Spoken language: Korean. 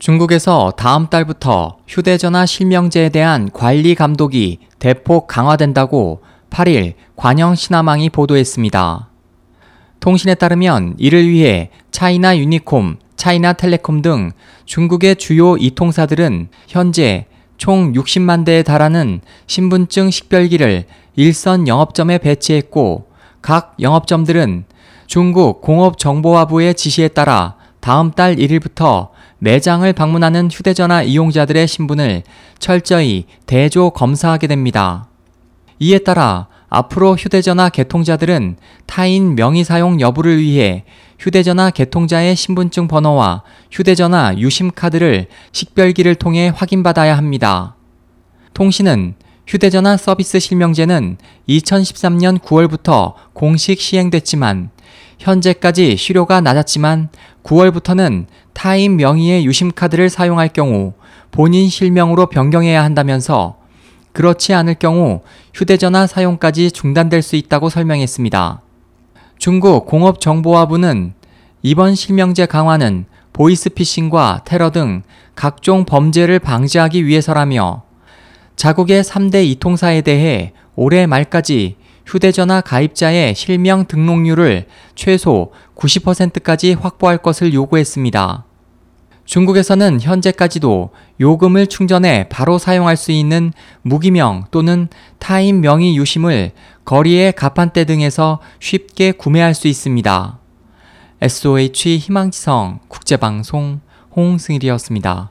중국에서 다음 달부터 휴대전화 실명제에 대한 관리 감독이 대폭 강화된다고 8일 관영 신화망이 보도했습니다. 통신에 따르면 이를 위해 차이나 유니콤, 차이나 텔레콤 등 중국의 주요 이통사들은 현재 총 60만 대에 달하는 신분증 식별기를 일선 영업점에 배치했고 각 영업점들은 중국 공업정보화부의 지시에 따라 다음 달 1일부터 매장을 방문하는 휴대전화 이용자들의 신분을 철저히 대조 검사하게 됩니다. 이에 따라 앞으로 휴대전화 개통자들은 타인 명의 사용 여부를 위해 휴대전화 개통자의 신분증 번호와 휴대전화 유심카드를 식별기를 통해 확인받아야 합니다. 통신은 휴대전화 서비스 실명제는 2013년 9월부터 공식 시행됐지만 현재까지 수료가 낮았지만 9월부터는 타인 명의의 유심카드를 사용할 경우 본인 실명으로 변경해야 한다면서 그렇지 않을 경우 휴대전화 사용까지 중단될 수 있다고 설명했습니다. 중국 공업정보화부는 이번 실명제 강화는 보이스피싱과 테러 등 각종 범죄를 방지하기 위해서라며 자국의 3대 이통사에 대해 올해 말까지 휴대전화 가입자의 실명 등록률을 최소 90%까지 확보할 것을 요구했습니다. 중국에서는 현재까지도 요금을 충전해 바로 사용할 수 있는 무기명 또는 타인 명의 유심을 거리의 가판대 등에서 쉽게 구매할 수 있습니다. SOH 희망지성 국제방송 홍승일이었습니다.